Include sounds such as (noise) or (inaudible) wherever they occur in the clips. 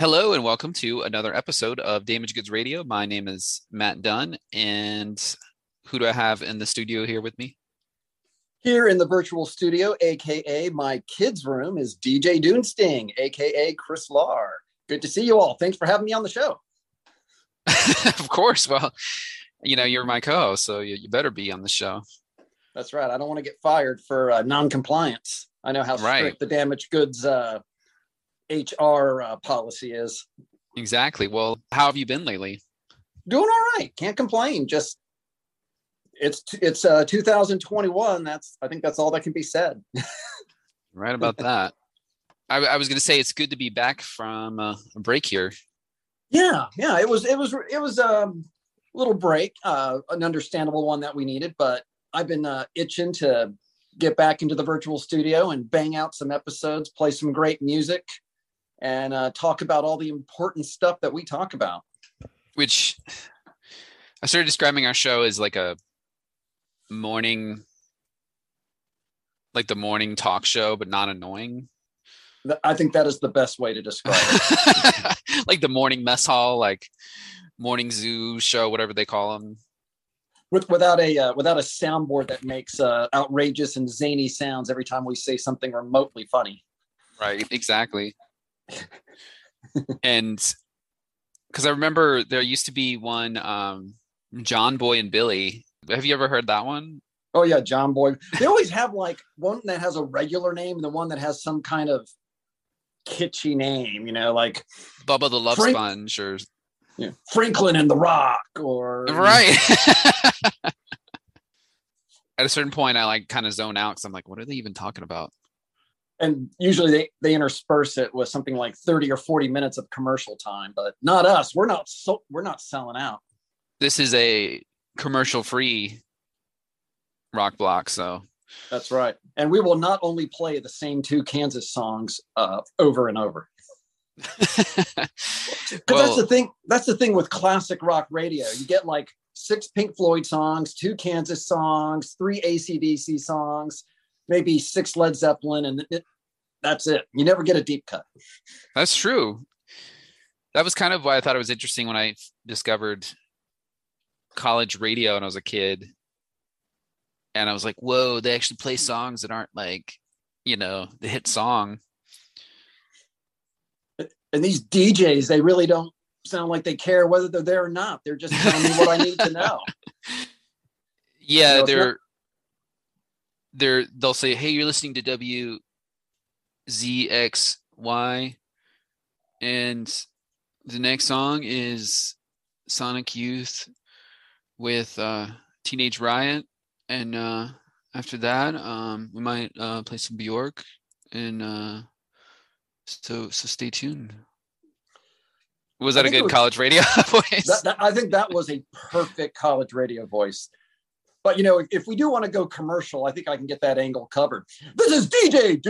Hello and welcome to another episode of Damage Goods Radio. My name is Matt Dunn, and who do I have in the studio here with me? Here in the virtual studio, aka my kids' room, is DJ Dunsting, aka Chris Lar. Good to see you all. Thanks for having me on the show. (laughs) of course. Well, you know, you're my co-host, so you, you, better be on the show. That's right. I don't want to get fired for uh, non-compliance. I know how strict right. the damaged goods uh, HR uh, policy is. Exactly. Well, how have you been lately? Doing all right. Can't complain. Just it's it's uh 2021. That's I think that's all that can be said. (laughs) right about that. I, I was going to say it's good to be back from uh, a break here. Yeah, yeah. It was it was it was um, a little break, uh, an understandable one that we needed, but I've been uh, itching to get back into the virtual studio and bang out some episodes, play some great music, and uh, talk about all the important stuff that we talk about. Which I started describing our show as like a morning, like the morning talk show, but not annoying. I think that is the best way to describe it. (laughs) like the morning mess hall, like morning zoo show, whatever they call them. With, without a uh, without a soundboard that makes uh, outrageous and zany sounds every time we say something remotely funny. Right. Exactly (laughs) and because I remember there used to be one um, John Boy and Billy. Have you ever heard that one? Oh yeah, John Boy. They always have like one that has a regular name and the one that has some kind of kitschy name, you know, like Bubba the Love Frank- Sponge or yeah, Franklin and the Rock or right. (laughs) At a certain point, I like kind of zone out because I'm like, what are they even talking about? And usually they, they intersperse it with something like 30 or 40 minutes of commercial time but not us. We're not so we're not selling out. This is a commercial free rock block so. That's right. And we will not only play the same two kansas songs uh, over and over. (laughs) Because well, that's the thing that's the thing with classic rock radio. You get like six pink floyd songs two kansas songs three acdc songs maybe six Led Zeppelin, and it, that's it. You never get a deep cut. That's true. That was kind of why I thought it was interesting when I discovered college radio when I was a kid. And I was like, whoa, they actually play songs that aren't like, you know, the hit song. And these DJs, they really don't sound like they care whether they're there or not. They're just telling me what I need to know. (laughs) Yeah, you know, they're they're they'll say, "Hey, you're listening to WZXY," and the next song is Sonic Youth with uh, Teenage Riot, and uh, after that, um, we might uh, play some Bjork, and uh, so so stay tuned. Was that a good was, college radio (laughs) voice? That, that, I think that was a perfect college radio voice. But you know, if, if we do want to go commercial, I think I can get that angle covered. This is DJ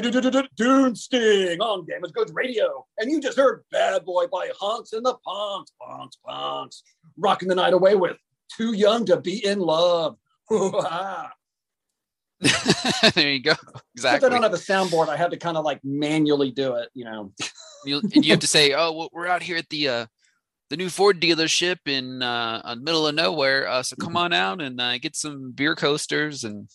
Dune Sting on Damage Goods Radio, and you just heard "Bad Boy" by Honks and the Ponks, Ponks, Ponks, rocking the night away with "Too Young to Be in Love." (laughs) (laughs) there you go. Exactly. I don't have a soundboard. I had to kind of like manually do it. You know. you, you have to say, "Oh, well, we're out here at the." Uh, the new Ford dealership in uh, the middle of nowhere. Uh, so come mm-hmm. on out and uh, get some beer coasters and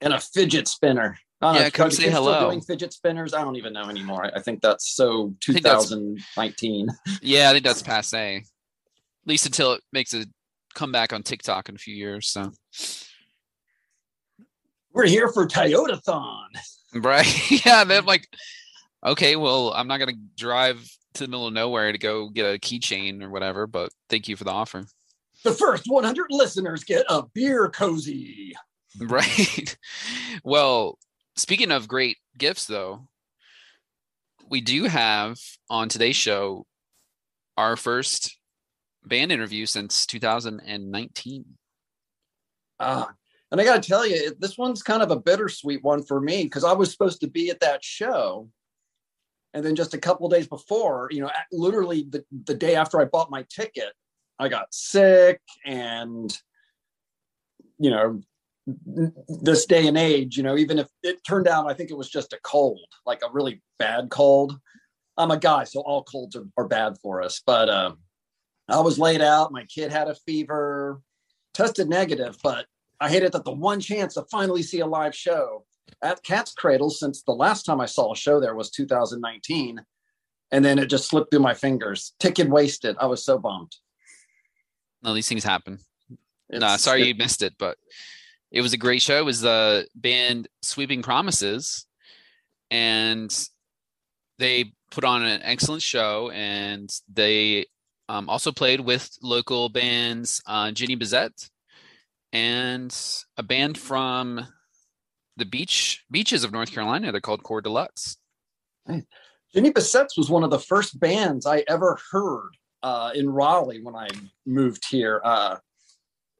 and a fidget spinner. I yeah, know, come say hello. Doing fidget spinners, I don't even know anymore. I think that's so 2019. That's, yeah, I think that's passe. At least until it makes a comeback on TikTok in a few years. So we're here for Toyotathon. Right? (laughs) yeah, they're like, okay, well, I'm not gonna drive to the middle of nowhere to go get a keychain or whatever, but thank you for the offer. The first 100 listeners get a beer cozy. Right. (laughs) well, speaking of great gifts, though, we do have on today's show our first band interview since 2019. Ah, uh, and I got to tell you, this one's kind of a bittersweet one for me because I was supposed to be at that show and then just a couple days before, you know, literally the, the day after I bought my ticket, I got sick and, you know, this day and age, you know, even if it turned out, I think it was just a cold, like a really bad cold. I'm a guy, so all colds are, are bad for us. But uh, I was laid out. My kid had a fever, tested negative, but I hated that the one chance to finally see a live show at Cat's Cradle since the last time I saw a show there was 2019. And then it just slipped through my fingers. Ticket wasted. I was so bummed. No, these things happen. It's, nah, sorry you missed it, but it was a great show. It was the band Sweeping Promises, and they put on an excellent show. And they um, also played with local bands, uh, Jenny Besetzt, and a band from the beach beaches of North Carolina. They're called Core Deluxe. Jenny Besetzt's was one of the first bands I ever heard uh, in Raleigh when I moved here. Uh,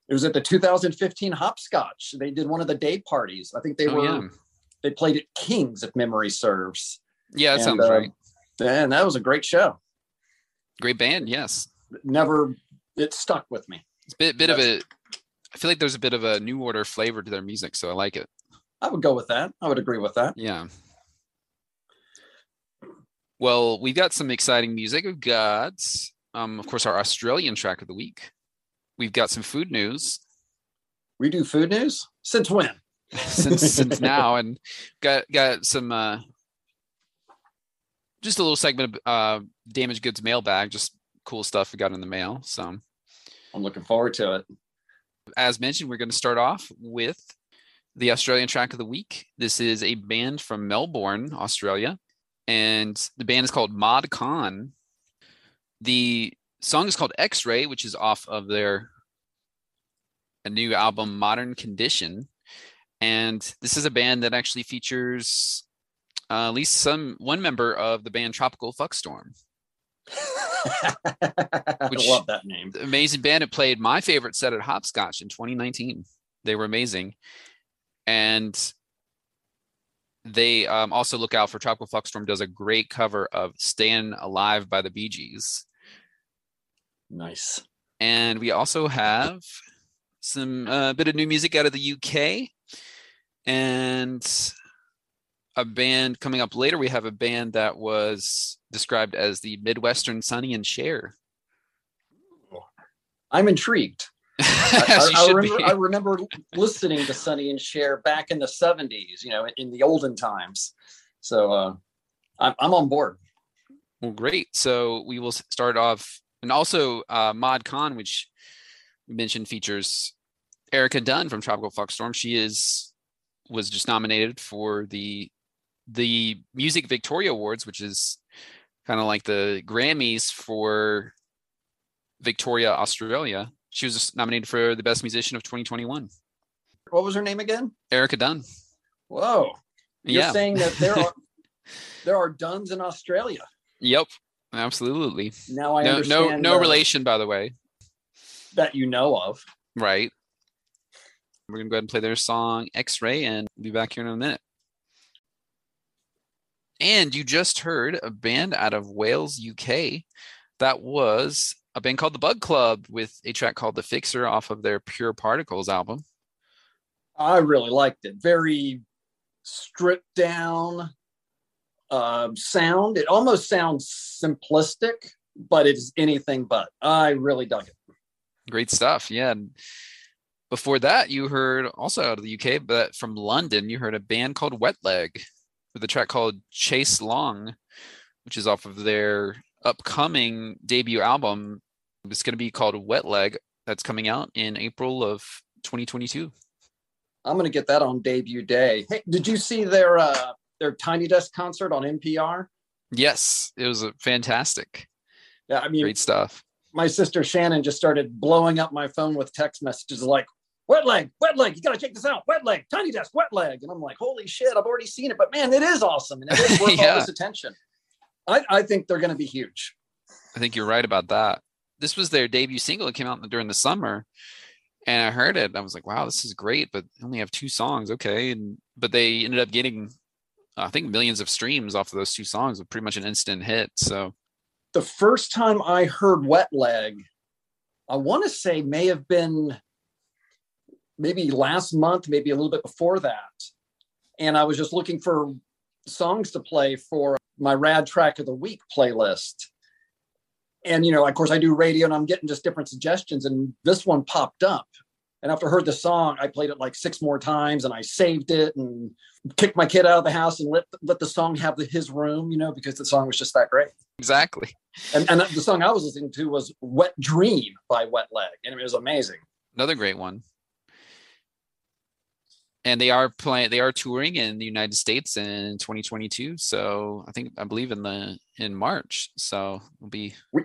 it was at the 2015 Hopscotch. They did one of the day parties. I think they oh, were yeah. they played at Kings, if memory serves. Yeah, that and, sounds uh, right. And that was a great show. Great band, yes. Never it stuck with me. It's a bit bit That's, of a I feel like there's a bit of a new order flavor to their music, so I like it. I would go with that. I would agree with that. Yeah. Well, we've got some exciting music. We've got, um, of course, our Australian track of the week. We've got some food news. We do food news since when? (laughs) since since (laughs) now, and got got some uh, just a little segment of uh, damaged goods mailbag. Just cool stuff we got in the mail. So I'm looking forward to it. As mentioned, we're going to start off with the Australian track of the week. This is a band from Melbourne, Australia, and the band is called Mod Con. The song is called X Ray, which is off of their a new album, Modern Condition. And this is a band that actually features uh, at least some one member of the band Tropical Fuckstorm. (laughs) which I love that name. Amazing band. It played my favorite set at Hopscotch in 2019. They were amazing and they um, also look out for Tropical Fuckstorm does a great cover of "Staying Alive" by the Bee Gees. Nice. And we also have some a uh, bit of new music out of the UK, and a band coming up later. We have a band that was described as the Midwestern Sonny and Cher. I'm intrigued. (laughs) I, I, remember, I, remember, listening to Sonny and Cher back in the 70s, you know, in the olden times. So uh, I'm, I'm on board. Well, great. So we will start off, and also uh, Mod Con, which we mentioned features Erica Dunn from Tropical Fuckstorm. She is was just nominated for the the Music Victoria Awards, which is kind of like the Grammys for Victoria, Australia she was nominated for the best musician of 2021. What was her name again? Erica Dunn. Whoa. You're yeah. saying that there are (laughs) there are Dunns in Australia. Yep. Absolutely. Now I no, understand. No, no relation, by the way. That you know of. Right. We're gonna go ahead and play their song X-Ray and we'll be back here in a minute. And you just heard a band out of Wales, UK. That was a band called the Bug Club with a track called The Fixer off of their Pure Particles album. I really liked it. Very stripped down uh, sound. It almost sounds simplistic, but it's anything but. I really dug it. Great stuff. Yeah. And before that, you heard also out of the UK, but from London, you heard a band called Wet Leg with a track called Chaise Longue, which is off of their upcoming debut album it's going to be called Wet Leg. That's coming out in April of 2022. I'm going to get that on debut day. Hey, did you see their uh, their Tiny Desk concert on NPR? Yes, it was fantastic. Yeah, I mean, great stuff. My sister Shannon just started blowing up my phone with text messages like, "Wet leg, wet leg, you got to check this out. Wet leg, Tiny Desk, wet leg," and I'm like, "Holy shit, I've already seen it, but man, it is awesome and it is (laughs) worth yeah. all this attention." I, I think they're going to be huge. I think you're right about that. This was their debut single. It came out during the summer, and I heard it. I was like, "Wow, this is great!" But only have two songs, okay. And but they ended up getting, I think, millions of streams off of those two songs. With pretty much an instant hit. So, the first time I heard "Wet Leg," I want to say may have been maybe last month, maybe a little bit before that, and I was just looking for songs to play for my rad track of the week playlist. And you know, of course, I do radio, and I'm getting just different suggestions, and this one popped up. And after I heard the song, I played it like six more times, and I saved it and kicked my kid out of the house and let let the song have the, his room, you know, because the song was just that great. Exactly. And and the song I was listening to was "Wet Dream" by Wet Leg, and it was amazing. Another great one and they are playing they are touring in the united states in 2022 so i think i believe in the in march so we'll be we,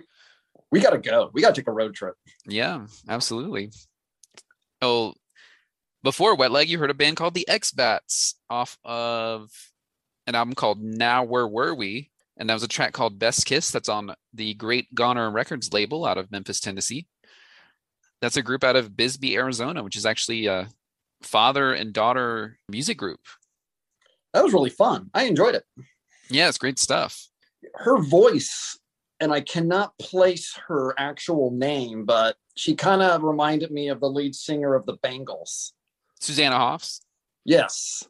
we gotta go. We gotta take a road trip. Yeah absolutely. Oh before wet leg you heard a band called the Exbats off of an album called now where were we and that was a track called best kiss that's on the great goner records label out of memphis tennessee. That's a group out of bisbee arizona which is actually uh, father and daughter music group. That was really fun. I enjoyed it. Yeah, it's great stuff. Her voice, and I cannot place her actual name, but she kind of reminded me of the lead singer of the Bangles. Susanna Hoffs? Yes.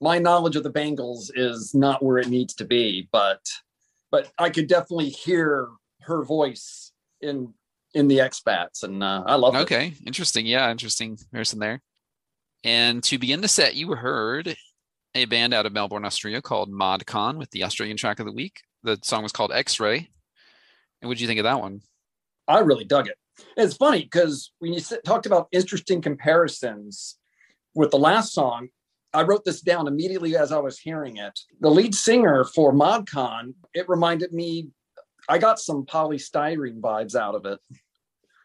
My knowledge of the Bangles is not where it needs to be, but but I could definitely hear her voice in in the Exbats and uh, I love it. Okay, interesting. Yeah, interesting person there. And to begin the set, you heard a band out of Melbourne, Australia called ModCon with the Australian track of the week. The song was called X Ray. And what did you think of that one? I really dug it. It's funny because when you talked about interesting comparisons with the last song, I wrote this down immediately as I was hearing it. The lead singer for ModCon, it reminded me, I got some Poly Styrene vibes out of it,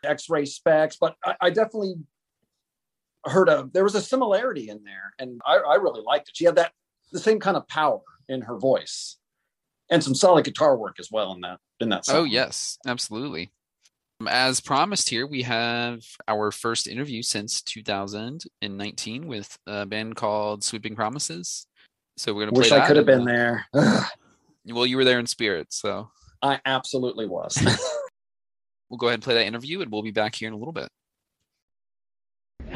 X ray Spex, but I, I definitely heard a there was a similarity in there, and I, I really liked it. She had that the same kind of power in her voice, and some solid guitar work as well in that in that oh, song. Oh yes, absolutely. Um, as promised, here we have our first interview since 2019 with a band called Sweeping Promises. So we're gonna play wish that. I could have been uh, there. (laughs) well, you were there in spirit, so I absolutely was. (laughs) (laughs) we'll go ahead and play that interview, and we'll be back here in a little bit.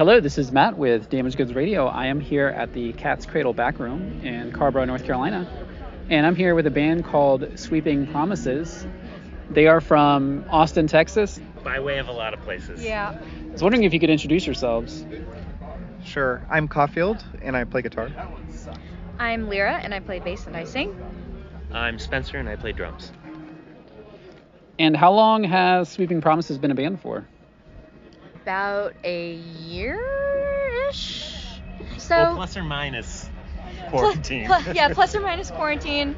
Hello, this is Matt with Damaged Goods Radio. I am here at the Cat's Cradle Back Room in Carrboro, North Carolina, and I'm here with a band called Sweeping Promises. They are from Austin, Texas. By way of a lot of places. Yeah. I was wondering if you could introduce yourselves. Sure. I'm Caulfield, and I play guitar. I'm Lyra, and I play bass and I sing. I'm Spencer, and I play drums. And how long has Sweeping Promises been a band for? About a year ish. So well, plus or minus quarantine. Plus, plus, yeah, plus or minus quarantine.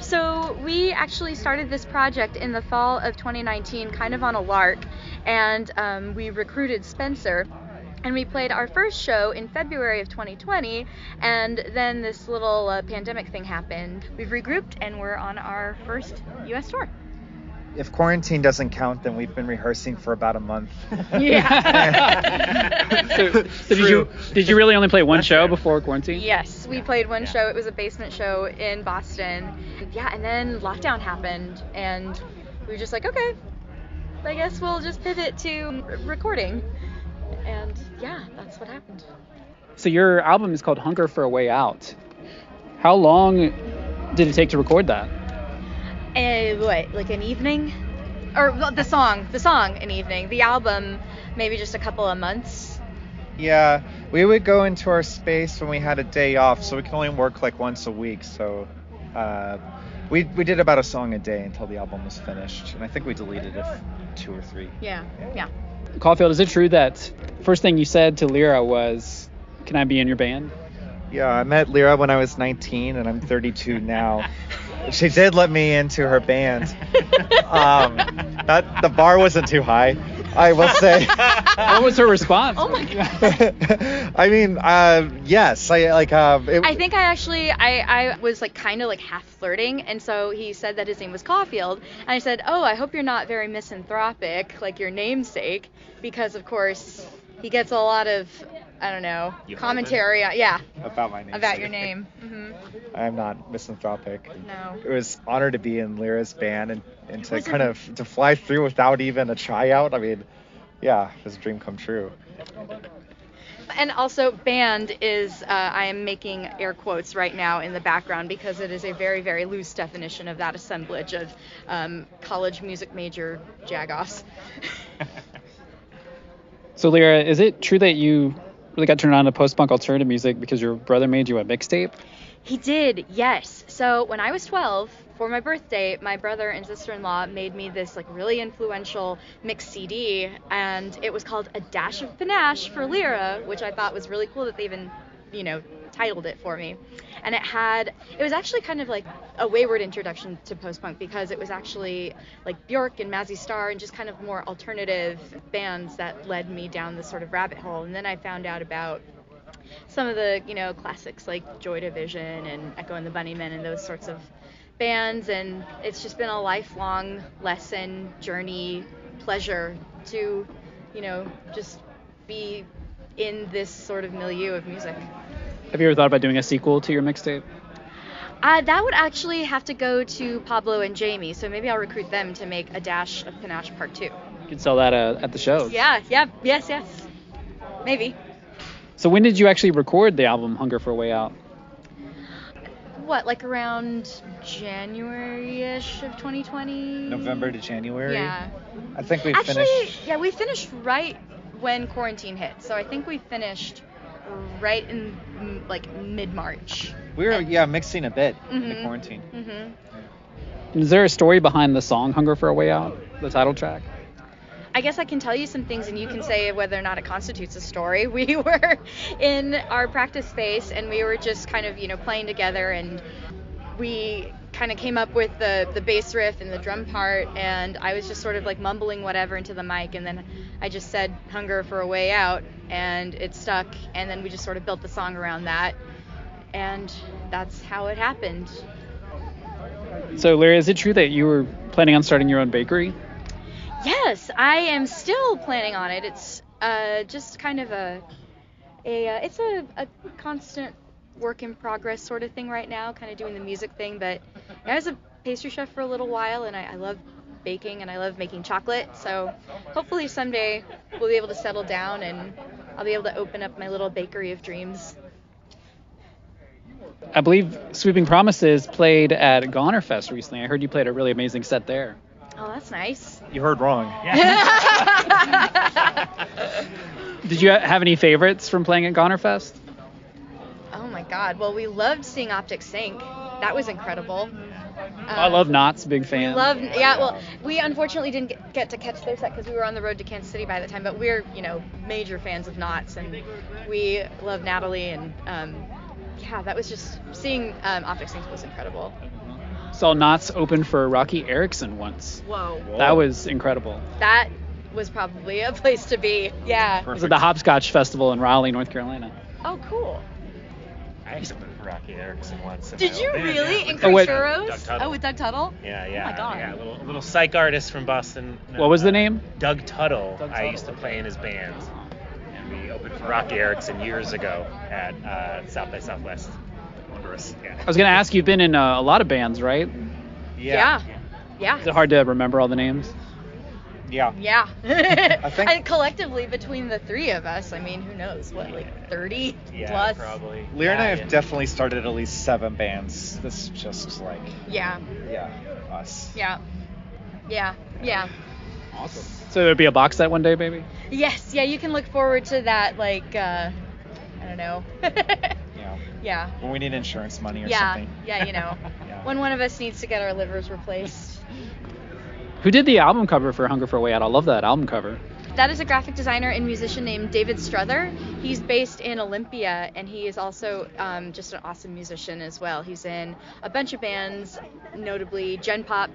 So we actually started this project in the fall of 2019, kind of on a lark, and um, we recruited Spencer. And we played our first show in February of 2020, and then this little uh, pandemic thing happened. We've regrouped, and we're on our first U.S. tour if quarantine doesn't count, then we've been rehearsing for about a month. (laughs) Yeah. so, (laughs) so did you did you really only play one show before quarantine? Yes, we played one yeah. show. It was a basement show in Boston. Yeah, and then lockdown happened, and we were just like, okay, I guess we'll just pivot to recording. And yeah, that's what happened. So your album is called Hunger for a Way Out. How long did it take to record that? Uh, what like an evening? Or the song the song an evening. The album maybe just a couple of months. Yeah we would go into our space when we had a day off so we could only work like once a week so uh, we, we did about a song a day until the album was finished and i think we deleted it two or three. Yeah yeah. Caulfield is it true that first thing you said to lyra was can i be in your band? Yeah i met lyra when i was 19 and i'm 32 now (laughs) she did let me into her band. Um, that the bar wasn't too high. I will say. (laughs) what was her response? Oh my god. (laughs) I mean, uh, yes, I like. Uh, it, I think I actually, I, I was like kind of like half flirting, and so he said that his name was Caulfield, and I said, oh, I hope you're not very misanthropic, like your namesake, because of course he gets a lot of I don't know you commentary. yeah. About my name. About your name. Mm-hmm. I'm not misanthropic. No. It was honor to be in Lyra's band and, and to kind of to fly through without even a tryout. I mean, yeah, it was a dream come true. and also band is uh, I am making air quotes right now in the background because it is a very very loose definition of that assemblage of um, college music major jagoffs. (laughs) (laughs) so Lyra, is it true that you really got turned on to post-punk alternative music because your brother made you a mixtape? He did, yes. So when I was 12, for my birthday, my brother and sister-in-law made me this like really influential mix CD, and it was called A Dash of Panache for Lyra, which I thought was really cool that they even, you know, titled it for me. And it had, it was actually kind of like a wayward introduction to post-punk because it was actually like Bjork and Mazzy Star and just kind of more alternative bands that led me down this sort of rabbit hole. And then I found out about some of the, you know, classics like Joy Division and Echo and the Bunnymen and those sorts of bands, and it's just been a lifelong lesson, journey, pleasure to, you know, just be in this sort of milieu of music. Have you ever thought about doing a sequel to your mixtape? Uh, that would actually have to go to Pablo and Jamie, so maybe I'll recruit them to make a dash of Panache Part 2. You could sell that uh, at the show. Yeah, yeah, yes, yes. Maybe. So when did you actually record the album Hunger for a Way Out? what, like around January-ish of 2020? November to January. Yeah. I think we Actually, finished. yeah, we finished right when quarantine hit. So I think we finished right in like mid-March. We were yeah mixing a bit mm-hmm. in the quarantine. Mm-hmm. Is there a story behind the song "Hunger for a Way Out," the title track? I guess I can tell you some things and you can say whether or not it constitutes a story. (laughs) We were in our practice space and we were just kind of, you know, playing together and we kind of came up with the the bass riff and the drum part and I was just sort of like mumbling whatever into the mic and then I just said hunger for a way out and it stuck and then we just sort of built the song around that and that's how it happened. So Larry, is it true that you were planning on starting your own bakery? Yes, I am still planning on it. It's uh, just kind of a, a uh, it's a, a constant work in progress sort of thing right now, kind of doing the music thing. But I was a pastry chef for a little while, and I, I love baking and I love making chocolate. So hopefully someday we'll be able to settle down and I'll be able to open up my little bakery of dreams. I believe Sweeping Promises played at Gonerfest recently. I heard you played a really amazing set there. Oh, that's nice. You heard wrong. (laughs) Did you have any favorites from playing at Gonerfest? Oh my God. Well, we loved seeing Optic Sink. That was incredible. Um, I love Nots, big fan. Love, yeah. Well, we unfortunately didn't get, get to catch their set because we were on the road to Kansas City by the time. But we're, you know, major fans of Nots, and we love Natalie, and um, yeah, that was just seeing um, Optic Sink was incredible saw Nots open for Roky Erickson once. Whoa. Whoa. That was incredible. That was probably a place to be. Yeah. Perfect. It was at the Hopscotch Festival in Raleigh, North Carolina. Oh, cool. I used to open for Roky Erickson once. Did you really? Yeah, in Churros? Oh, with Doug Tuttle? Yeah, yeah. Oh my god. Yeah, a little, little psych artist from Boston. No, what was the name? Doug Tuttle. Doug Tuttle. I used to play in his band. And we opened for Roky Erickson years ago at uh, South by Southwest. Wondrous. Yeah. I was gonna ask. You've been in uh, a lot of bands, right? Yeah. Yeah. yeah. Is it hard to remember all the names? Yeah. Yeah. (laughs) I think and collectively between the three of us, I mean, who knows what, like 30 yeah, plus. Probably. Lear and I have definitely started at least seven bands. This is just like. Yeah. Yeah. Us. Yeah. Yeah. Yeah. Awesome. So there'll be a box set one day, baby. Yes. Yeah. You can look forward to that. Like, uh, I don't know. (laughs) Yeah. Yeah. When we need insurance money or yeah. something. Yeah, you know. (laughs) yeah. When one of us needs to get our livers replaced. Who did the album cover for Hunger for a Way Out? I love that album cover. That is a graphic designer and musician named David Struther. He's based in Olympia, and he is also um, just an awesome musician as well. He's in a bunch of bands, notably Gen Pop.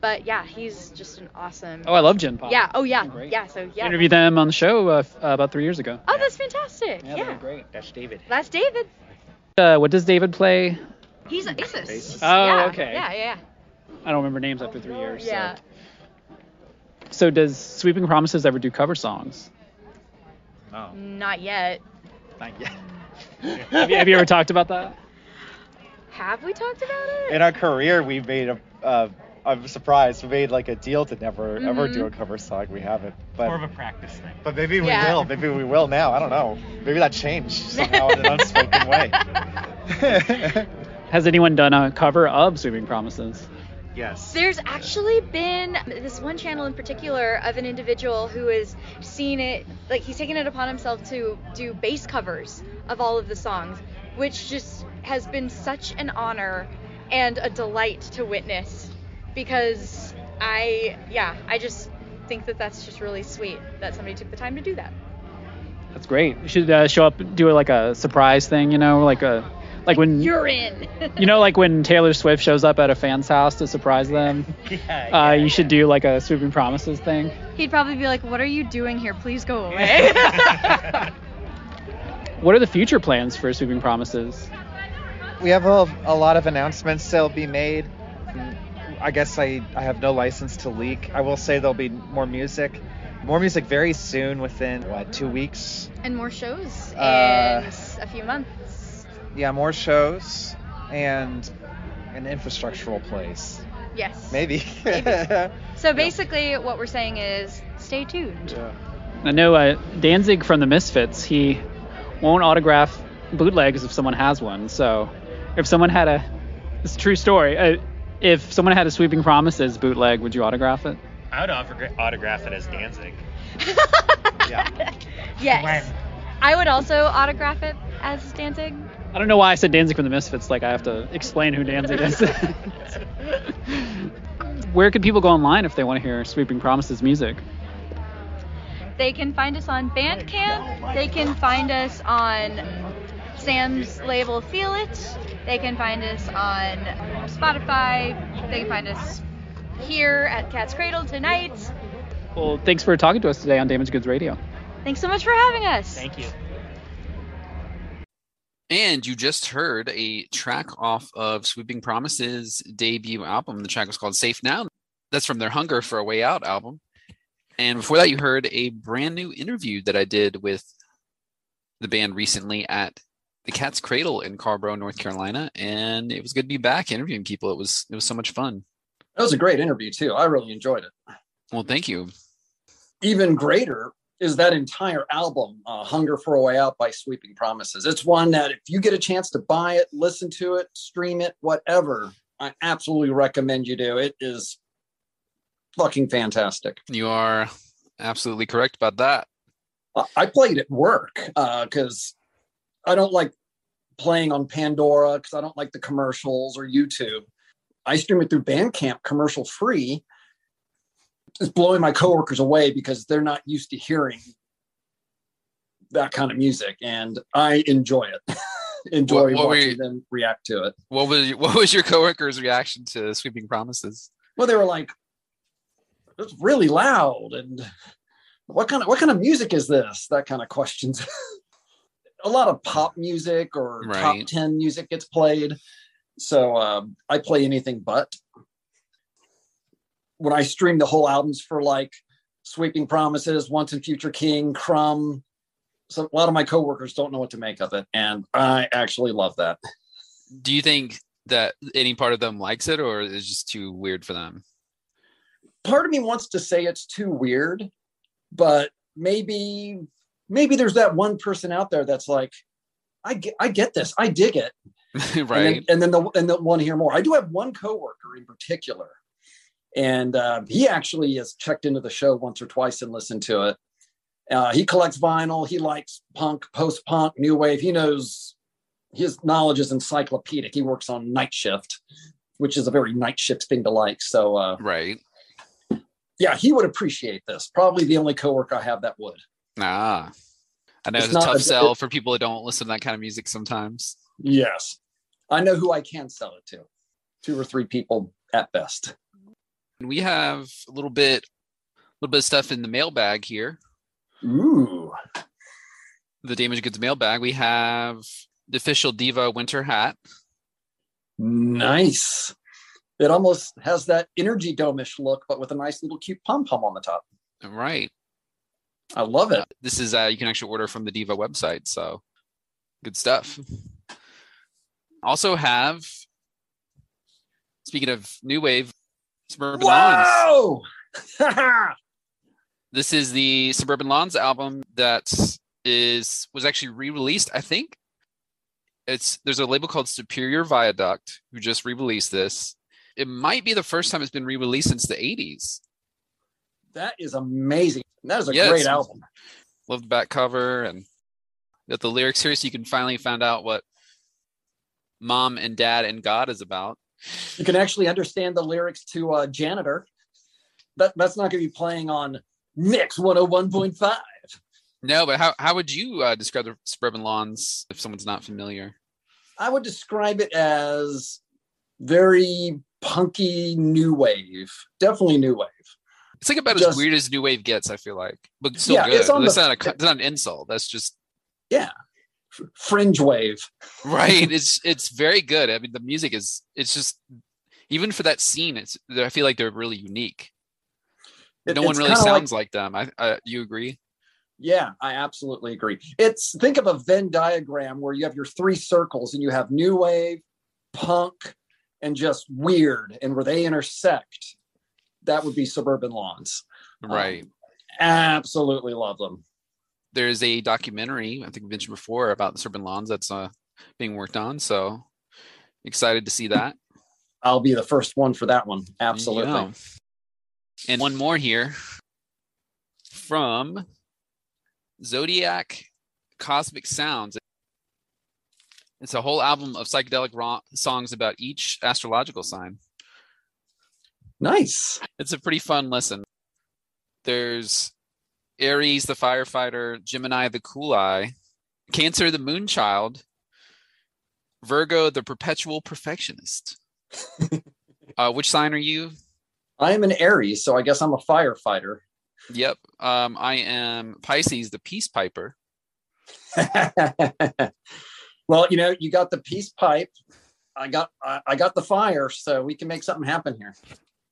But yeah, he's just an awesome. Oh, I love Gen Pop. Yeah. Oh yeah. Great. Yeah. So yeah. interviewed them on the show uh, uh, about three years ago. Oh, that's fantastic. Yeah. yeah. great. That's David. That's David. Uh, what does David play? He's a bassist. Oh, yeah, okay. Yeah, yeah. I don't remember names after three years. Yeah. So. So does Sweeping Promises ever do cover songs? No. Not yet. Not yet. (laughs) have, you, have you ever talked about that? Have we talked about it? In our career, we made a, a, I'm surprised. We made like a deal to never ever do a mm-hmm. cover song. We haven't. But More of a practice thing. but maybe we Yeah. will. Maybe we will now. I don't know. Maybe that changed somehow in an unspoken way. (laughs) (laughs) Has anyone done a cover of Sweeping Promises? Yes. There's actually been this one channel in particular of an individual who has seen it, like he's taken it upon himself to do bass covers of all of the songs, which just has been such an honor and a delight to witness because I, yeah, I just think that that's just really sweet that somebody took the time to do that. That's great. You should uh, show up, do like a surprise thing, you know, like a like when (laughs) You're in. you know, like when Taylor Swift shows up at a fan's house to surprise them. (laughs) Yeah, Uh, you should do like a Sweeping Promises thing. He'd probably be like, "What are you doing here? Please go away." (laughs) What are the future plans for Sweeping Promises? We have a, a lot of announcements that'll be made. I guess I, I have no license to leak. I will say there'll be more music. More music very soon, within what, two weeks? and more shows in Uh, a few months. Yeah, more shows and an infrastructural place. Yes. Maybe. (laughs) So basically, what we're saying is, stay tuned. yeah. I know uh, Danzig from the Misfits. He won't autograph bootlegs if someone has one. So if someone had a, it's a true story. Uh, if someone had a Sweeping Promises bootleg, would you autograph it? I would autograph it as Danzig. (laughs) Yeah. Yes. I would also autograph it as Danzig. I don't know why I said Danzig from the Misfits. Like I have to explain who Danzig is. (laughs) Where can people go online if they want to hear Sweeping Promises music? They can find us on Bandcamp. They can find us on Sam's label Feel It. They can find us on Spotify. They can find us here at Cat's Cradle tonight. Well, thanks for talking to us today on Damaged Goods Radio. Thanks so much for having us. Thank you. And you just heard a track off of Sweeping Promises debut album. The track was called Safe Now. That's from their Hunger for a Way Out album. And before that, you heard a brand new interview that I did with the band recently at the Cat's Cradle in Carrboro, North Carolina. And it was good to be back interviewing people. It was it was so much fun. That was a great interview too. I really enjoyed it. Well, thank you. Even greater is that entire album, uh, "Hunger for a Way Out" by Sweeping Promises. It's one that if you get a chance to buy it, listen to it, stream it, whatever, I absolutely recommend you do. It is fucking fantastic. You are absolutely correct about that. Uh, I played at work because I don't like playing on Pandora because I don't like the commercials or YouTube. I stream it through Bandcamp commercial free. It's blowing my coworkers away because they're not used to hearing that kind of music, and I enjoy it. (laughs) enjoy What- what watching you- them react to it. What was what was your coworkers' reaction to Sweeping Promises? Well, they were like, "It's really loud," and what kind of what kind of music is this? That kind of questions. (laughs) a lot of pop music or top 10 music gets played. So um, I play anything but. When I stream the whole albums for like Sweeping Promises, Once and Future King, Crumb, so a lot of my coworkers don't know what to make of it. And I actually love that. Do you think that any part of them likes it, or is it just too weird for them? Part of me wants to say it's too weird, but maybe maybe there's that one person out there that's like, I get, I get this, I dig it, right. (laughs) And then, and then the and the want to hear more. I do have one coworker in particular, and uh, he actually has checked into the show once or twice and listened to it. Uh, he collects vinyl. He likes punk, post punk, new wave. He knows his knowledge is encyclopedic. He works on night shift, which is a very night shift thing to like. So uh, right. yeah, he would appreciate this. Probably the only coworker I have that would. Ah. I know It's it's, a tough a- sell for people that don't listen to that kind of music sometimes. Yes, I know who I can sell it to. Two or three people at best. We have a little bit a little bit of stuff in the mailbag here. Ooh. The damaged goods mailbag. We have the official Devo winter hat. Nice. It almost has that energy domish look, but with a nice little cute pom pom on the top. Right. I love it. This is uh you can actually order from the Devo website, so good stuff. Also have speaking of new wave, Suburban Lawns. Whoa! (laughs) This is the Suburban Lawns album that is was actually re-released, I think. It's there's a label called Superior Viaduct who just re-released this. It might be the first time it's been re-released since the 80s. that is amazing. That is a Yeah, great album. Love the back cover and got the lyrics here so you can finally find out what mom and dad and God is about. You can actually understand the lyrics to uh, Janitor. That, that's not going to be playing on Mix 101.5. No, but how, how would you uh, describe the Suburban Lawns if someone's not familiar? I would describe it as very punky new wave. Definitely new wave. It's like about as weird as new wave gets. I feel like, but still Yeah, good. it's on the- not a that's not an insult. That's just Fringe wave. (laughs) right. it's it's very good. I mean, the music is it's just even for that scene. It's I feel like they're really unique. It- no one really kinda like- sounds like, them. I, I you agree? Yeah, I absolutely agree. It's think of a Venn diagram where you have your three circles and you have new wave, punk, and just weird, and where they intersect, that would be suburban lawns. Um, Right. Absolutely love them. There's a documentary I think we mentioned before about the Suburban Lawns that's uh being worked on. So excited to see that. I'll be the first one for that one. Absolutely. Yeah. And one more here from Zodiac Cosmic Sounds. It's a whole album of psychedelic ro- songs about each astrological sign. Nice. It's a pretty fun listen. There's Aries, the firefighter, Gemini, the cool eye, Cancer, the moonchild, Virgo, the perpetual perfectionist. (laughs) uh, which sign are you? I am an Aries, so I guess I'm a firefighter. Yep. Um, I am Pisces, the peace piper. (laughs) well, you know, you got the peace pipe. I got I, I got the fire, so we can make something happen here.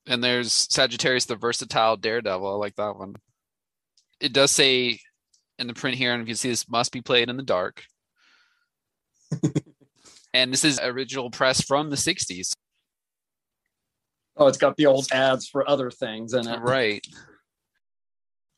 And there's Sagittarius, the versatile daredevil. I like that one. It does say in the print here, and you can see this must be played in the dark. (laughs) and this is original press from the 60s. Oh, it's got the old ads for other things in it. Right. (laughs)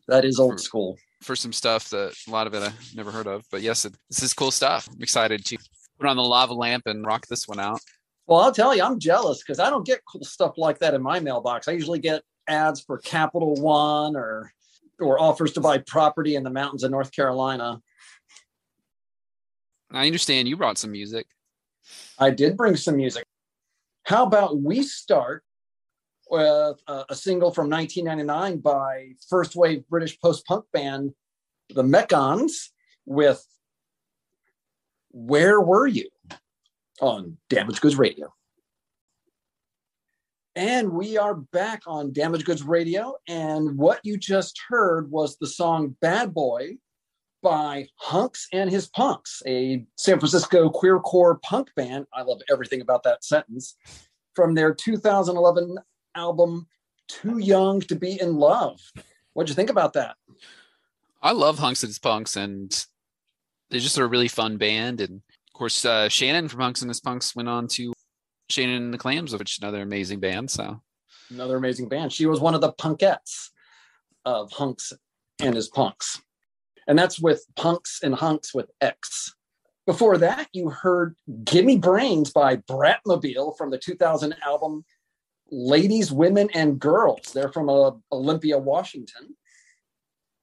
That is old school. For some stuff that a lot of it I've never heard of. But yes, it, this is cool stuff. I'm excited to put on the lava lamp and rock this one out. Well, I'll tell you, I'm jealous because I don't get cool stuff like that in my mailbox. I usually get ads for Capital One or or offers to buy property in the mountains of North Carolina. I understand you brought some music. I did bring some music. How about we start with a, a single from 1999 by first wave British post punk band, the Mekons, with Where Were You on Damage Goods Radio. And we are back on Damage Goods Radio. And what you just heard was the song Bad Boy by Hunx and His Punx, a San Francisco queercore punk band. I love everything about that sentence. From their 2011 album, Too Young to Be in Love. What'd you think about that? I love Hunx and His Punx, and they're just a really fun band. And of course, uh, Shannon from Hunks and His Punks went on to Shannon and the Clams, which is another amazing band. So Another amazing band. She was one of the punkettes of Hunx and His Punx. And that's with Punks and Hunks with X. Before that, you heard Gimme Brains by Bratmobile from the 2000 album Ladies, Women, and Girls. They're from uh, Olympia, Washington.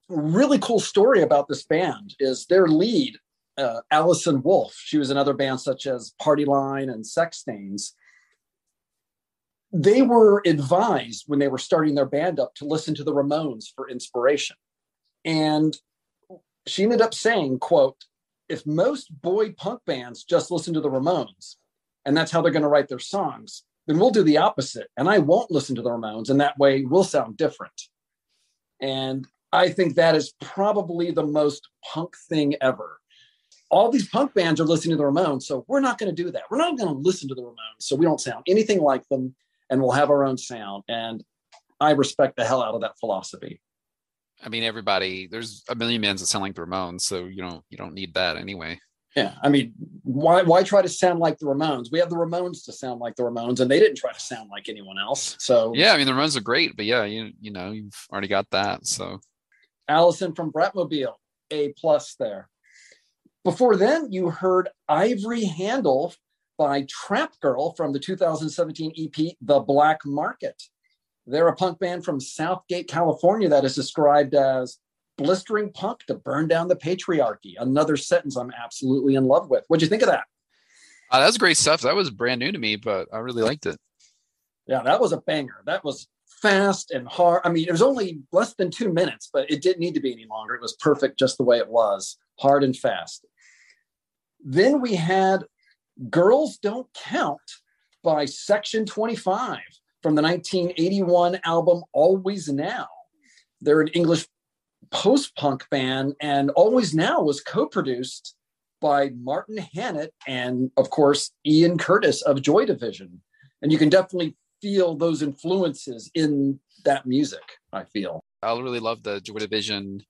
Really cool story about this band is their lead, uh, Allison Wolfe. She was in other bands such as Party Line and Sex Stains. They were advised when they were starting their band up to listen to the Ramones for inspiration. And she ended up saying, quote, if most boy punk bands just listen to the Ramones and that's how they're going to write their songs, then we'll do the opposite. And I won't listen to the Ramones. And that way we'll sound different. And I think that is probably the most punk thing ever. All these punk bands are listening to the Ramones. So we're not going to do that. We're not going to listen to the Ramones. So we don't sound anything like them and we'll have our own sound. And I respect the hell out of that philosophy. I mean, everybody there's a million bands that sound like the Ramones, so you don't you don't need that anyway. Yeah, I mean, why why try to sound like the Ramones? We have the Ramones to sound like the Ramones, and they didn't try to sound like anyone else. So yeah, I mean the Ramones are great, but yeah, you you know you've already got that. So Allison from Bratmobile, a plus there. Before then, you heard Ivory Handle by Trap Girl from the 2017 EP The Black Market. They're a punk band from Southgate, California that is described as blistering punk to burn down the patriarchy. Another sentence I'm absolutely in love with. What'd you think of that? Uh, that was great stuff. That was brand new to me, but I really liked it. Yeah, that was a banger. That was fast and hard. I mean, it was only less than two minutes, but it didn't need to be any longer. It was perfect just the way it was, hard and fast. Then we had Girls Don't Count by Section 25 from the 1981 album Always Now. They're an English post punk band, and Always Now was co produced by Martin Hannett and, of course, Ian Curtis of Joy Division. And you can definitely feel those influences in that music, I feel. I really love the Joy Division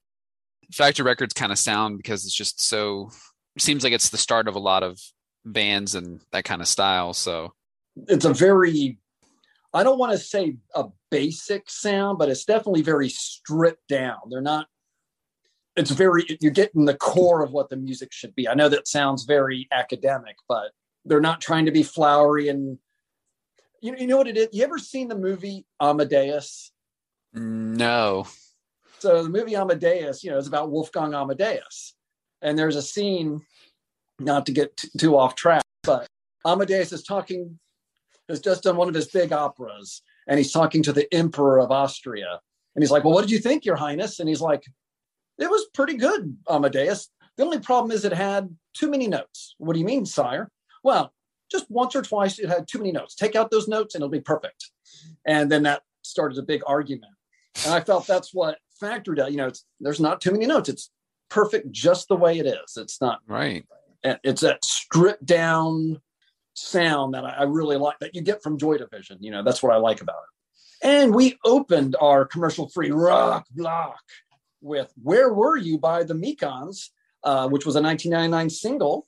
Factory Records kind of sound because it's just so, seems like it's the start of a lot of bands and that kind of style. So it's a very I don't want to say a basic sound, but it's definitely very stripped down. They're not it's very you're getting the core of what the music should be. I know that sounds very academic, but they're not trying to be flowery and you you know what it is? You ever seen the movie Amadeus? Mm, no. So the movie Amadeus, you know, is about Wolfgang Amadeus. And there's a scene, not to get t- too off track, but Amadeus is talking, has just done one of his big operas, and he's talking to the Emperor of Austria. And he's like, Well, what did you think, Your Highness? And he's like, it was pretty good, Amadeus. The only problem is it had too many notes. What do you mean, sire? Well, just once or twice it had too many notes. Take out those notes and it'll be perfect. And then that started a big argument. And I felt that's what factored out. You know, there's not too many notes. It's perfect just the way it is. It's not right. It's that stripped down sound that I really like that you get from Joy Division. You know, that's what I like about it. And we opened our commercial free rock block with Where Were You by the Mekons, uh, which was a 1999 single.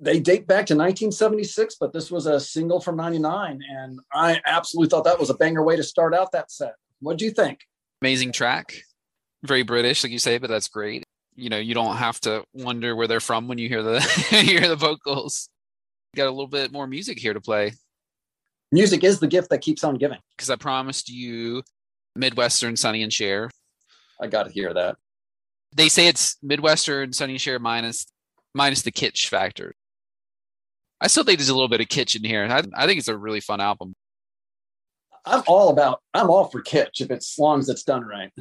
They date back to 1976, but this was a single from 99. And I absolutely thought that was a banger way to start out that set. What do you think? Amazing track. Very British, like you say, but that's great. You know, you don't have to wonder where they're from when you hear the (laughs) hear the vocals. got a little bit more music here to play. Music is the gift that keeps on giving. Because I promised you Midwestern Sonny and Cher I got to hear that. They say it's Midwestern Sonny and Cher minus minus the kitsch factor. I still think there's a little bit of kitsch in here. I, I think it's a really fun album. I'm all about. I'm all for kitsch if it's as long as it's done right.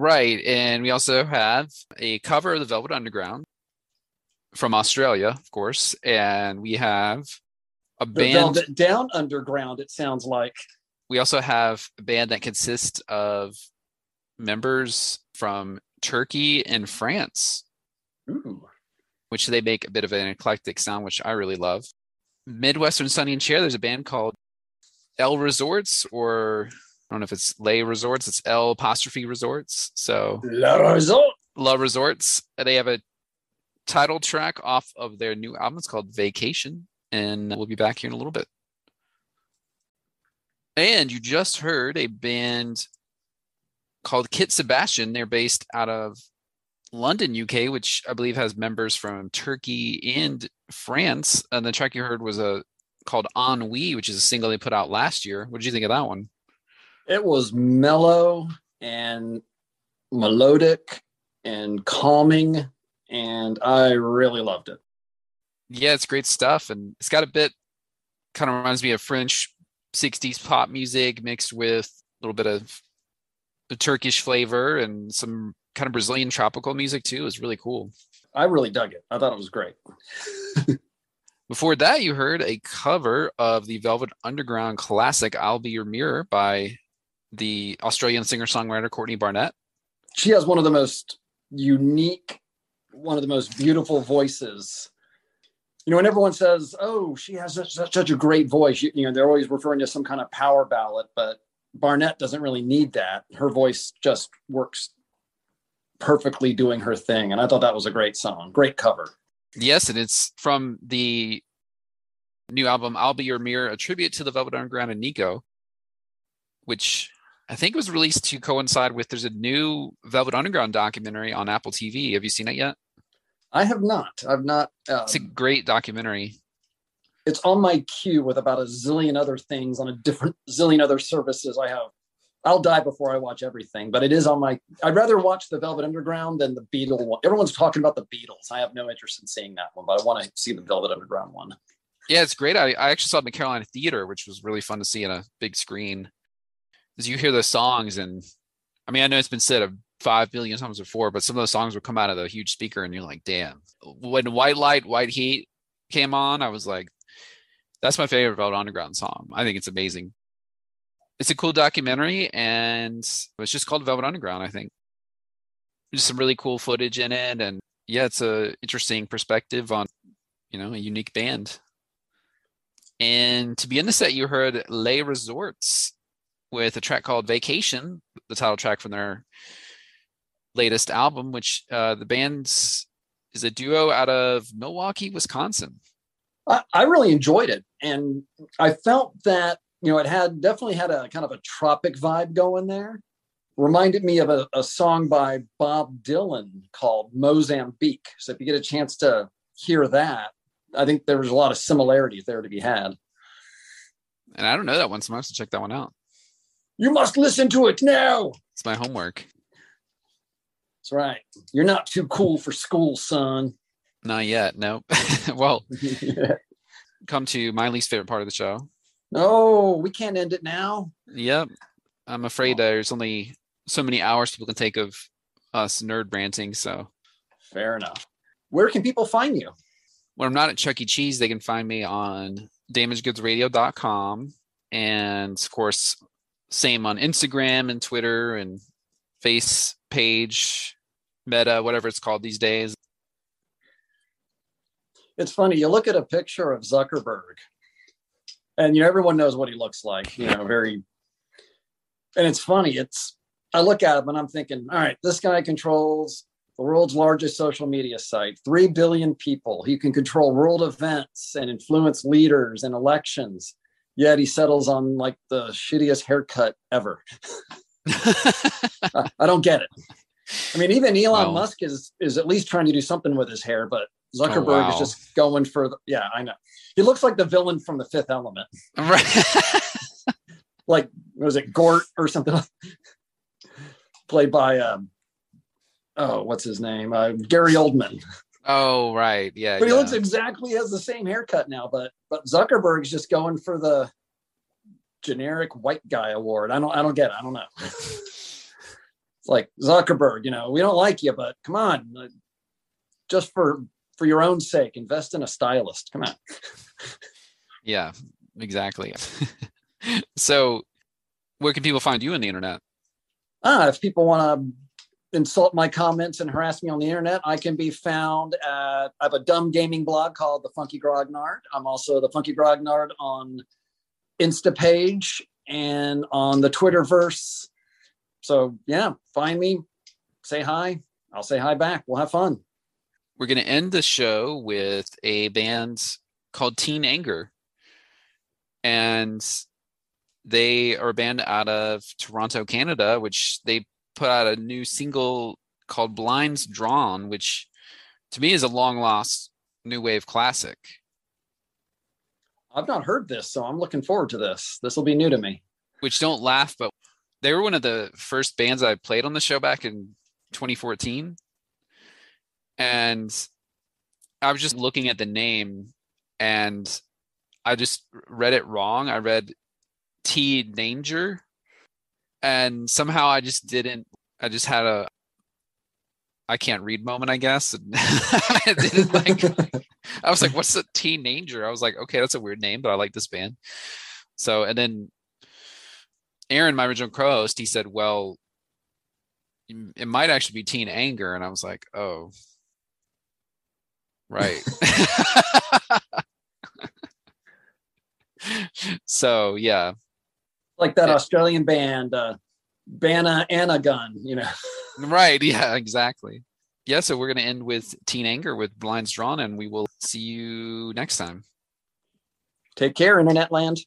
Right, and we also have a cover of the Velvet Underground from Australia, of course, and we have a the band Velvet Down Underground. It sounds like we also have a band that consists of members from Turkey and France, Ooh. which they make a bit of an eclectic sound, which I really love. Midwestern Sonny and Cher, there's a band called L Resorts, or I don't know if it's Lay Resorts, it's L apostrophe Resorts. So La Resort. La Resorts. Uh, they have a title track off of their new album. It's called Vacation, and we'll be back here in a little bit. And you just heard a band called Kit Sebastian. They're based out of London, UK, which I believe has members from Turkey and France. And the track you heard was a called Ennui, which is a single they put out last year. What did you think of that one? It was mellow and melodic and calming, and I really loved it. Yeah, it's great stuff, and it's got a bit kind of reminds me of French '60s pop music mixed with a little bit of the Turkish flavor and some kind of Brazilian tropical music too. is really cool. I really dug it. I thought it was great. (laughs) Before that, you heard a cover of the Velvet Underground classic "I'll Be Your Mirror" by the Australian singer-songwriter Courtney Barnett. She has one of the most unique, one of the most beautiful voices. You know, when everyone says, "Oh, she has such, such, such a great voice," you, you know, they're always referring to some kind of power ballad, but Barnett doesn't really need that. Her voice just works perfectly doing her thing. And I thought that was a great song, great cover. Yes, and it's from the new album "I'll Be Your Mirror," a tribute to the Velvet Underground and Nico, which I think it was released to coincide with. There's a new Velvet Underground documentary on Apple TV. Have you seen it yet? I have not. I've not. Um, it's a great documentary. It's on my queue with about a zillion other things on a different zillion other services I have. I'll die before I watch everything, but it is on my. I'd rather watch the Velvet Underground than the Beatles one. Everyone's talking about the Beatles. I have no interest in seeing that one, but I want to see the Velvet Underground one. Yeah, it's great. I, I actually saw it in the Carolina Theater, which was really fun to see in a big screen. You hear the songs, and I mean, I know it's been said a five billion times before, but some of those songs would come out of the huge speaker, and you're like, damn. When White Light, White Heat came on, I was like, that's my favorite Velvet Underground song. I think it's amazing. It's a cool documentary, and it's just called Velvet Underground. I think there's some really cool footage in it, and yeah, it's a interesting perspective on you know a unique band. And to be in the set, you heard Les Resorts with a track called Vacation, the title track from their latest album, which uh, the band's is a duo out of Milwaukee, Wisconsin. I, I really enjoyed it, and I felt that you know it had definitely had a kind of a tropic vibe going there. Reminded me of a, a song by Bob Dylan called Mozambique. So if you get a chance to hear that, I think there was a lot of similarities there to be had. And I don't know that one, so I have to check that one out. You must listen to it now. It's my homework. That's right. You're not too cool for school, son. Not yet. No. (laughs) well, (laughs) come to my least favorite part of the show. No, we can't end it now. Yep. I'm afraid oh. there's only so many hours people can take of us nerd ranting. So fair enough. Where can people find you? When I'm not at Chuck E. Cheese, they can find me on damagedgoodsradio.com. And of course, same on Instagram and Twitter and face page, meta, whatever it's called these days. It's funny, you look at a picture of Zuckerberg and you know, everyone knows what he looks like, you know, very and it's funny, it's I look at him and I'm thinking, all right, this guy controls the world's largest social media site, 3 billion people. He can control world events and influence leaders and elections. Yet he settles on like the shittiest haircut ever. (laughs) I don't get it. I mean, even Elon Musk is is at least trying to do something with his hair, but Zuckerberg oh, wow. is just going for the yeah, I know. He looks like the villain from the fifth element. Right. (laughs) like was it Gort or something? (laughs) Played by um oh, what's his name? Uh, Gary Oldman. Oh, right. Yeah. But yeah. he looks exactly has the same haircut now, but but Zuckerberg's just going for the generic white guy award. I don't I don't get it. I don't know. (laughs) it's like Zuckerberg, you know, we don't like you, but come on. Just for for your own sake, invest in a stylist. Come on. (laughs) yeah, exactly. (laughs) so where can people find you on the internet? Ah, if people want to insult my comments and harass me on the internet, I can be found at I have a dumb gaming blog called the Funky Grognard. I'm also the Funky Grognard on Insta page and on the Twitterverse. So yeah, find me, say hi. I'll say hi back. We'll have fun. We're going to end the show with a band called Teen Anger. And they are a band out of Toronto, Canada, which they put out a new single called Blinds Drawn, which to me is a long lost new wave classic. I've not heard this, so I'm looking forward to this. This will be new to me. Which don't laugh, but they were one of the first bands I played on the show back in 2014. And I was just looking at the name and I just read it wrong. I read T Danger and somehow I just didn't I just had a I can't read moment, I guess. (laughs) And I didn't like (laughs) I was like, what's a teenager? I was like, okay, that's a weird name, but I like this band. So and then Aaron, my original co-host, he said, Well, it might actually be teen anger. And I was like, oh. Right. (laughs) so yeah. Like that Australian band, uh Bana Gun, you know. (laughs) right, yeah, exactly. yeah, so we're going to end with Teen Anger with Blinds Drawn, and we will see you next time. Take care, Internet Land.